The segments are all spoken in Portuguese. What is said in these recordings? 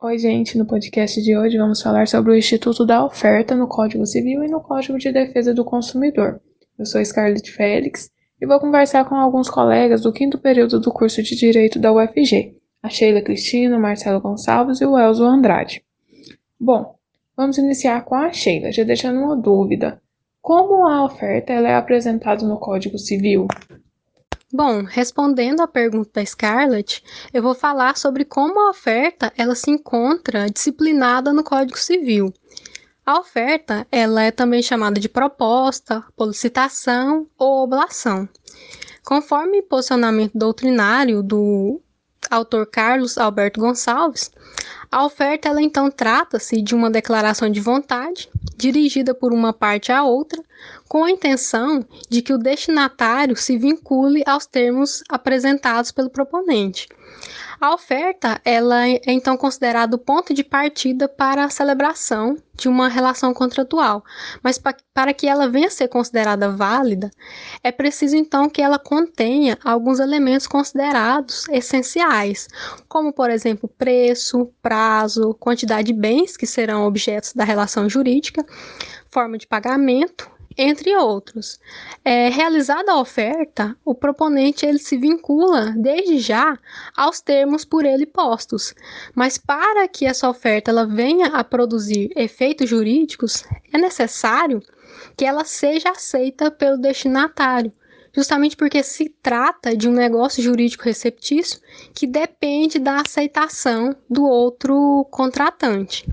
Oi, gente. No podcast de hoje vamos falar sobre o Instituto da Oferta no Código Civil e no Código de Defesa do Consumidor. Eu sou Scarlett Félix e vou conversar com alguns colegas do quinto período do curso de Direito da UFG, a Sheila Cristina, o Marcelo Gonçalves e o Elzo Andrade. Bom, vamos iniciar com a Sheila, já deixando uma dúvida. Como a oferta ela é apresentada no Código Civil? Bom, respondendo à pergunta da Scarlett, eu vou falar sobre como a oferta ela se encontra disciplinada no Código Civil. A oferta ela é também chamada de proposta, solicitação ou oblação. Conforme posicionamento doutrinário do autor Carlos Alberto Gonçalves, a oferta ela então trata-se de uma declaração de vontade dirigida por uma parte à outra, com a intenção de que o destinatário se vincule aos termos apresentados pelo proponente. A oferta ela é então considerada o ponto de partida para a celebração de uma relação contratual, mas pa para que ela venha a ser considerada válida, é preciso então que ela contenha alguns elementos considerados essenciais, como por exemplo preço, prazo, quantidade de bens que serão objetos da relação jurídica, forma de pagamento entre outros. É, realizada a oferta, o proponente ele se vincula desde já aos termos por ele postos, mas para que essa oferta ela venha a produzir efeitos jurídicos, é necessário que ela seja aceita pelo destinatário, justamente porque se trata de um negócio jurídico receptício que depende da aceitação do outro contratante.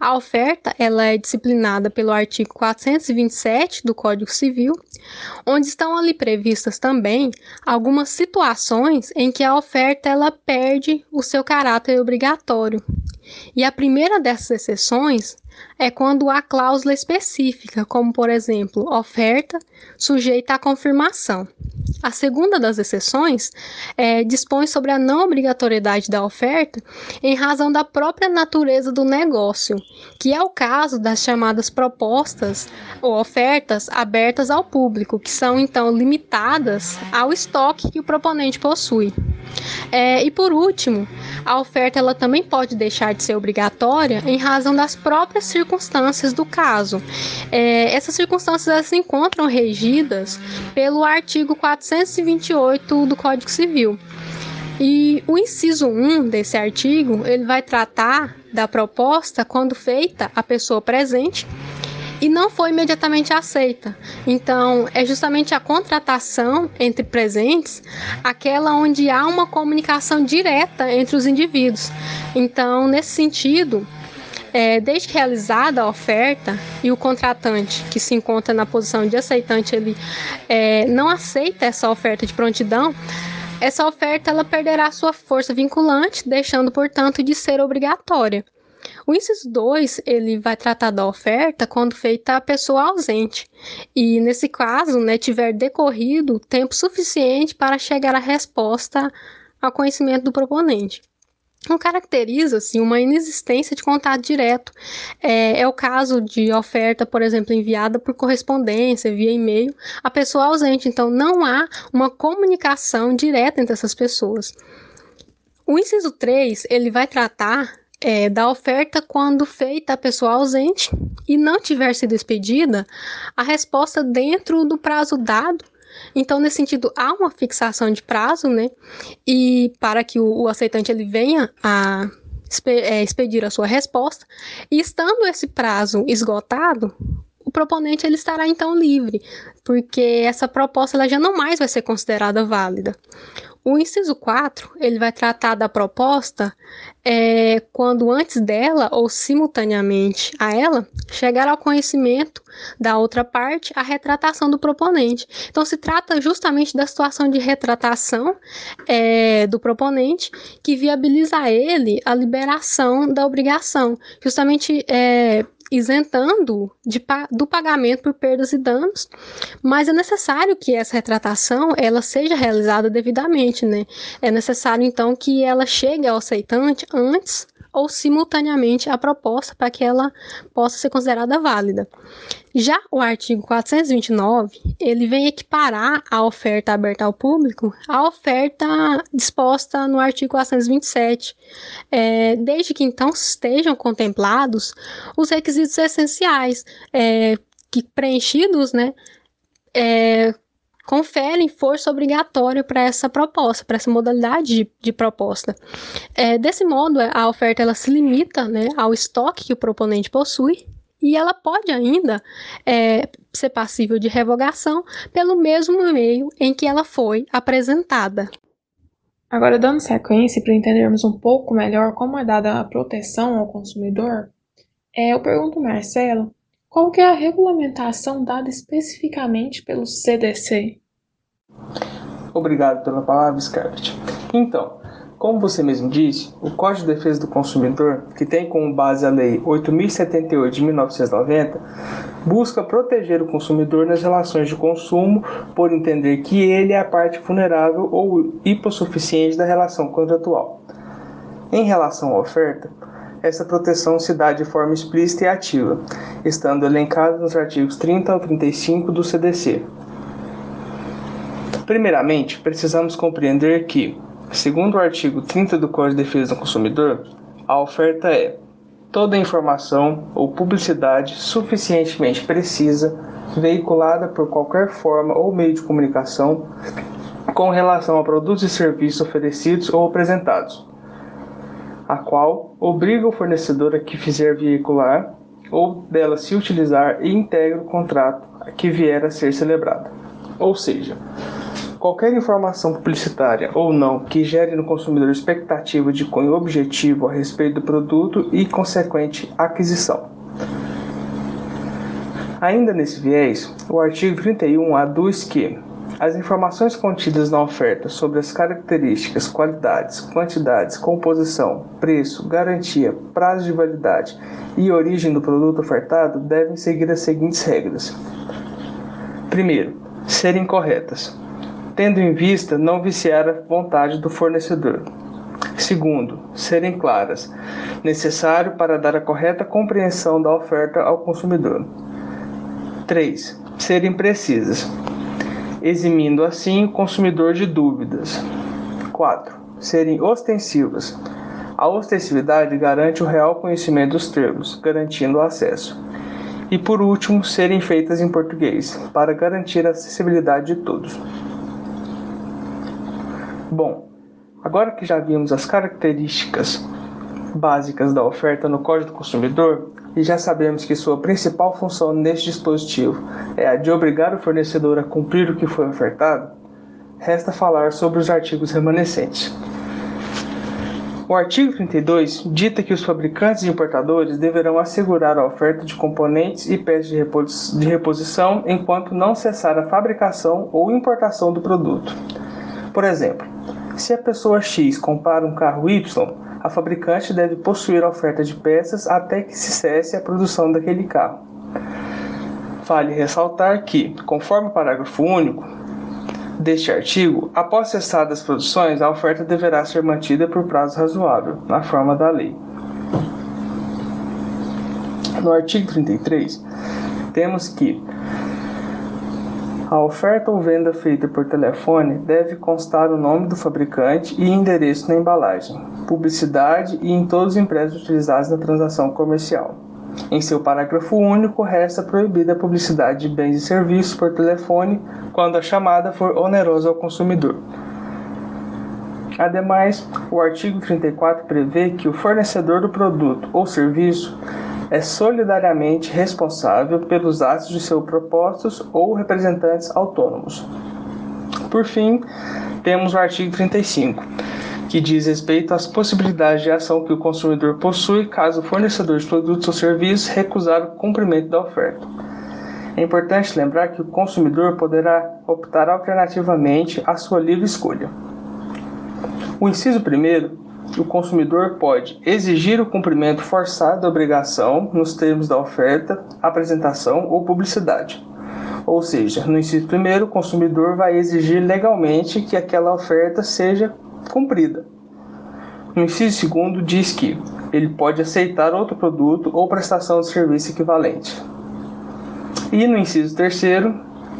A oferta ela é disciplinada pelo artigo 427 do Código Civil, onde estão ali previstas também algumas situações em que a oferta ela perde o seu caráter obrigatório. E a primeira dessas exceções é quando há cláusula específica, como por exemplo, oferta sujeita à confirmação. A segunda das exceções é, dispõe sobre a não obrigatoriedade da oferta em razão da própria natureza do negócio, que é o caso das chamadas propostas ou ofertas abertas ao público, que são então limitadas ao estoque que o proponente possui. É, e por último, a oferta ela também pode deixar de ser obrigatória em razão das próprias circunstâncias do caso. É, essas circunstâncias se encontram regidas pelo artigo 428 do Código Civil. E o inciso 1 desse artigo, ele vai tratar da proposta quando feita a pessoa presente e não foi imediatamente aceita. Então, é justamente a contratação entre presentes aquela onde há uma comunicação direta entre os indivíduos. Então, nesse sentido, é, desde que realizada a oferta e o contratante que se encontra na posição de aceitante ele é, não aceita essa oferta de prontidão, essa oferta ela perderá sua força vinculante, deixando, portanto, de ser obrigatória. O inciso 2, ele vai tratar da oferta quando feita a pessoa ausente. E nesse caso, né, tiver decorrido tempo suficiente para chegar à resposta ao conhecimento do proponente. Não caracteriza-se uma inexistência de contato direto. É, é, o caso de oferta, por exemplo, enviada por correspondência, via e-mail, a pessoa ausente. Então, não há uma comunicação direta entre essas pessoas. O inciso 3, ele vai tratar é, da oferta quando feita a pessoa ausente e não tiver sido expedida, a resposta dentro do prazo dado. Então, nesse sentido, há uma fixação de prazo, né? E para que o, o aceitante ele venha a é, expedir a sua resposta, e estando esse prazo esgotado, o proponente ele estará então livre, porque essa proposta ela já não mais vai ser considerada válida. O inciso 4, ele vai tratar da proposta é, quando antes dela ou simultaneamente a ela chegar ao conhecimento da outra parte a retratação do proponente. Então se trata justamente da situação de retratação é, do proponente que viabiliza a ele a liberação da obrigação, justamente é, isentando de, do pagamento por perdas e danos, mas é necessário que essa retratação ela seja realizada devidamente, né? É necessário então que ela chegue ao aceitante antes ou simultaneamente a proposta para que ela possa ser considerada válida. Já o artigo 429, ele vem equiparar a oferta aberta ao público à oferta disposta no artigo 427, é, desde que então estejam contemplados os requisitos essenciais, é, que preenchidos, né, é, conferem força obrigatória para essa proposta, para essa modalidade de, de proposta. É, desse modo, a oferta ela se limita né, ao estoque que o proponente possui e ela pode ainda é, ser passível de revogação pelo mesmo meio em que ela foi apresentada. Agora, dando sequência para entendermos um pouco melhor como é dada a proteção ao consumidor, é, eu pergunto Marcelo qual que é a regulamentação dada especificamente pelo CDC? Obrigado pela palavra, Scarlett. Então, como você mesmo disse, o Código de Defesa do Consumidor, que tem como base a Lei 8.078 de 1990, busca proteger o consumidor nas relações de consumo por entender que ele é a parte vulnerável ou hipossuficiente da relação contratual. Em relação à oferta, essa proteção se dá de forma explícita e ativa, estando elencada nos artigos 30 ao 35 do CDC. Primeiramente, precisamos compreender que, segundo o artigo 30 do Código de Defesa do Consumidor, a oferta é toda informação ou publicidade suficientemente precisa veiculada por qualquer forma ou meio de comunicação com relação a produtos e serviços oferecidos ou apresentados, a qual obriga o fornecedor a que fizer veicular ou dela se utilizar e integra o contrato que vier a ser celebrado. Ou seja, qualquer informação publicitária ou não que gere no consumidor expectativa de cunho objetivo a respeito do produto e consequente aquisição. Ainda nesse viés, o artigo 31 aduz que as informações contidas na oferta sobre as características, qualidades, quantidades, composição, preço, garantia, prazo de validade e origem do produto ofertado devem seguir as seguintes regras. Primeiro, serem corretas, tendo em vista não viciar a vontade do fornecedor. Segundo, serem claras, necessário para dar a correta compreensão da oferta ao consumidor. 3. Serem precisas, eximindo assim o consumidor de dúvidas. 4. Serem ostensivas. A ostensividade garante o real conhecimento dos termos, garantindo o acesso. E por último, serem feitas em português, para garantir a acessibilidade de todos. Bom, agora que já vimos as características básicas da oferta no Código do Consumidor, e já sabemos que sua principal função neste dispositivo é a de obrigar o fornecedor a cumprir o que foi ofertado, resta falar sobre os artigos remanescentes. O artigo 32 dita que os fabricantes e importadores deverão assegurar a oferta de componentes e peças de reposição enquanto não cessar a fabricação ou importação do produto. Por exemplo, se a pessoa X compara um carro Y, a fabricante deve possuir a oferta de peças até que se cesse a produção daquele carro. Vale ressaltar que, conforme o parágrafo único deste artigo, após cessadas as produções, a oferta deverá ser mantida por prazo razoável, na forma da lei. No artigo 33, temos que a oferta ou venda feita por telefone deve constar o nome do fabricante e endereço na embalagem, publicidade e em todos os impressos utilizados na transação comercial. Em seu parágrafo único, resta proibida a publicidade de bens e serviços por telefone quando a chamada for onerosa ao consumidor. Ademais, o artigo 34 prevê que o fornecedor do produto ou serviço é solidariamente responsável pelos atos de seus propostos ou representantes autônomos. Por fim, temos o artigo 35, que diz respeito às possibilidades de ação que o consumidor possui caso o fornecedor de produtos ou serviços recusar o cumprimento da oferta. É importante lembrar que o consumidor poderá optar alternativamente à sua livre escolha. O inciso primeiro o consumidor pode exigir o cumprimento forçado da obrigação nos termos da oferta, apresentação ou publicidade. Ou seja, no inciso primeiro, o consumidor vai exigir legalmente que aquela oferta seja cumprida. No inciso segundo, diz que ele pode aceitar outro produto ou prestação de serviço equivalente. E no inciso terceiro,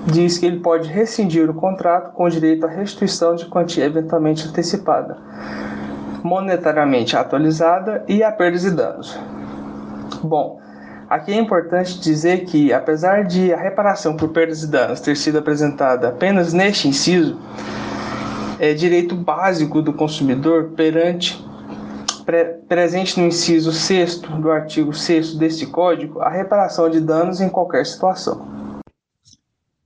diz que ele pode rescindir o contrato com direito à restituição de quantia eventualmente antecipada, monetariamente atualizada e a perdas e danos. Bom, aqui é importante dizer que, apesar de a reparação por perdas e danos ter sido apresentada apenas neste inciso, é direito básico do consumidor perante pre, presente no inciso 6 do artigo 6 deste Código a reparação de danos em qualquer situação.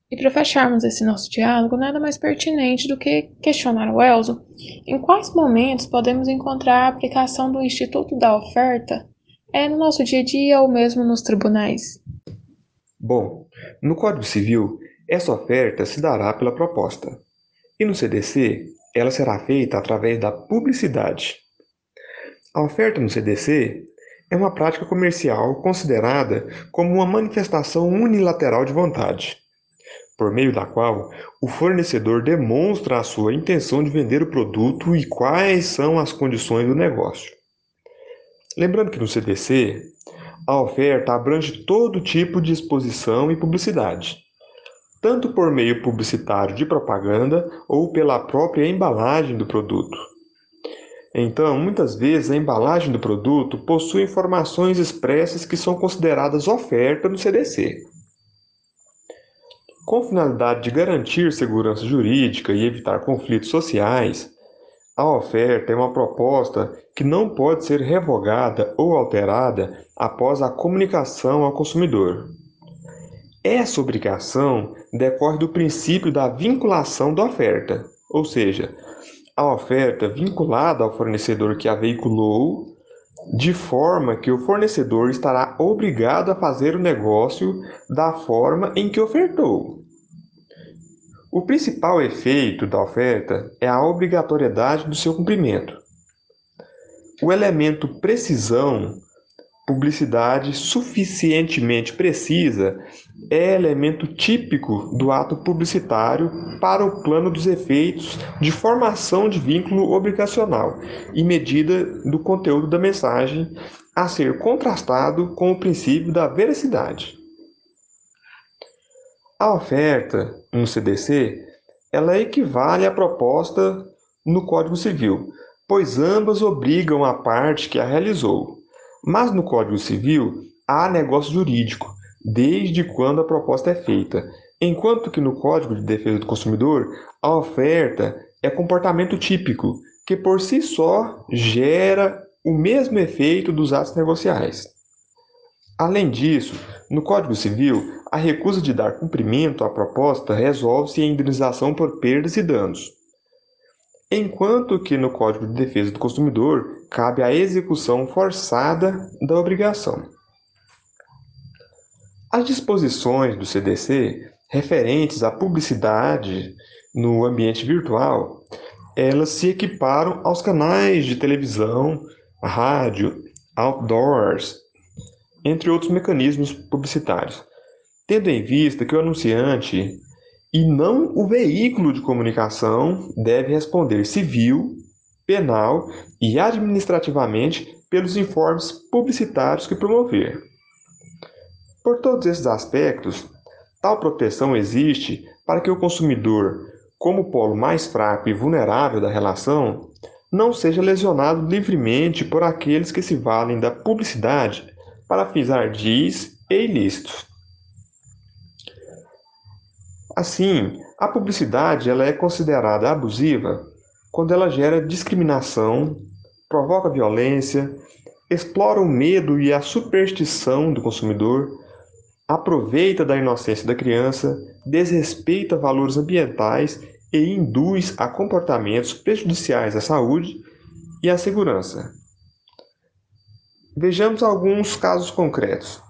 E para fecharmos esse nosso diálogo, nada mais pertinente do que questionar o Elzo em quais momentos podemos encontrar a aplicação do Instituto da Oferta é no nosso dia a dia ou mesmo nos tribunais. Bom, no Código Civil, essa oferta se dará pela proposta, e no CDC, ela será feita através da publicidade. A oferta no CDC é uma prática comercial considerada como uma manifestação unilateral de vontade por meio da qual o fornecedor demonstra a sua intenção de vender o produto e quais são as condições do negócio. Lembrando que no CDC, a oferta abrange todo tipo de exposição e publicidade, tanto por meio publicitário de propaganda ou pela própria embalagem do produto. Então, muitas vezes a embalagem do produto possui informações expressas que são consideradas oferta no CDC. Com finalidade de garantir segurança jurídica e evitar conflitos sociais, a oferta é uma proposta que não pode ser revogada ou alterada após a comunicação ao consumidor. Essa obrigação decorre do princípio da vinculação da oferta, ou seja, a oferta vinculada ao fornecedor que a veiculou, de forma que o fornecedor estará obrigado a fazer o negócio da forma em que ofertou. O principal efeito da oferta é a obrigatoriedade do seu cumprimento. O elemento precisão, publicidade suficientemente precisa, é elemento típico do ato publicitário para o plano dos efeitos de formação de vínculo obrigacional e medida do conteúdo da mensagem a ser contrastado com o princípio da veracidade. A oferta no CDC ela equivale à proposta no Código Civil, pois ambas obrigam a parte que a realizou. Mas no Código Civil há negócio jurídico, desde quando a proposta é feita, enquanto que no Código de Defesa do Consumidor a oferta é comportamento típico, que por si só gera o mesmo efeito dos atos negociais. Além disso, no Código Civil, a recusa de dar cumprimento à proposta resolve-se em indenização por perdas e danos. Enquanto que no Código de Defesa do Consumidor cabe a execução forçada da obrigação. As disposições do CDC referentes à publicidade no ambiente virtual, elas se equiparam aos canais de televisão, rádio, outdoors, entre outros mecanismos publicitários, tendo em vista que o anunciante e não o veículo de comunicação deve responder civil, penal e administrativamente pelos informes publicitários que promover. Por todos esses aspectos, tal proteção existe para que o consumidor, como polo mais fraco e vulnerável da relação, não seja lesionado livremente por aqueles que se valem da publicidade para fins ardis e ilícitos. Assim, a publicidade ela é considerada abusiva quando ela gera discriminação, provoca violência, explora o medo e a superstição do consumidor, aproveita da inocência da criança, desrespeita valores ambientais e induz a comportamentos prejudiciais à saúde e à segurança. Vejamos alguns casos concretos.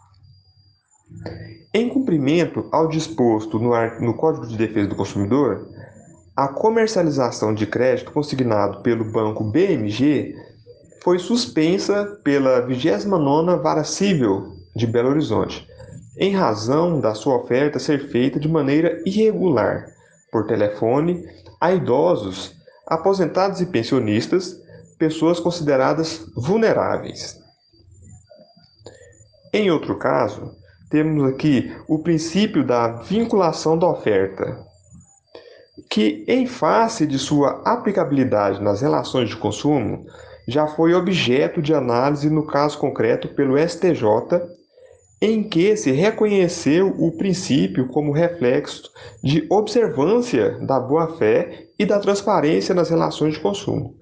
Em cumprimento ao disposto no, no Código de Defesa do Consumidor, a comercialização de crédito consignado pelo banco BMG foi suspensa pela 29ª Vara Civil de Belo Horizonte, em razão da sua oferta ser feita de maneira irregular, por telefone, a idosos, aposentados e pensionistas, pessoas consideradas vulneráveis. Em outro caso, temos aqui o princípio da vinculação da oferta, que, em face de sua aplicabilidade nas relações de consumo, já foi objeto de análise no caso concreto pelo STJ, em que se reconheceu o princípio como reflexo de observância da boa-fé e da transparência nas relações de consumo.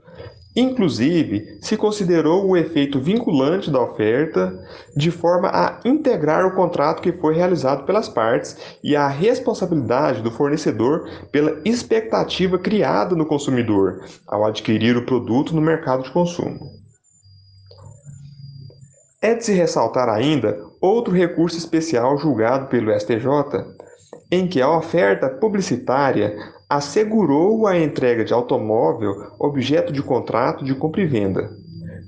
Inclusive, se considerou o efeito vinculante da oferta de forma a integrar o contrato que foi realizado pelas partes e a responsabilidade do fornecedor pela expectativa criada no consumidor ao adquirir o produto no mercado de consumo. É de se ressaltar ainda outro recurso especial julgado pelo STJ, em que a oferta publicitária assegurou a entrega de automóvel objeto de contrato de compra e venda.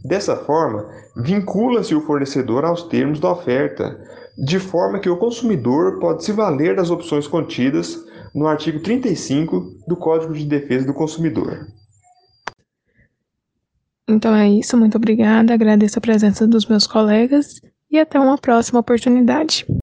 Dessa forma, vincula-se o fornecedor aos termos da oferta, de forma que o consumidor pode se valer das opções contidas no artigo 35 do Código de Defesa do Consumidor. Então é isso, muito obrigada, agradeço a presença dos meus colegas e até uma próxima oportunidade.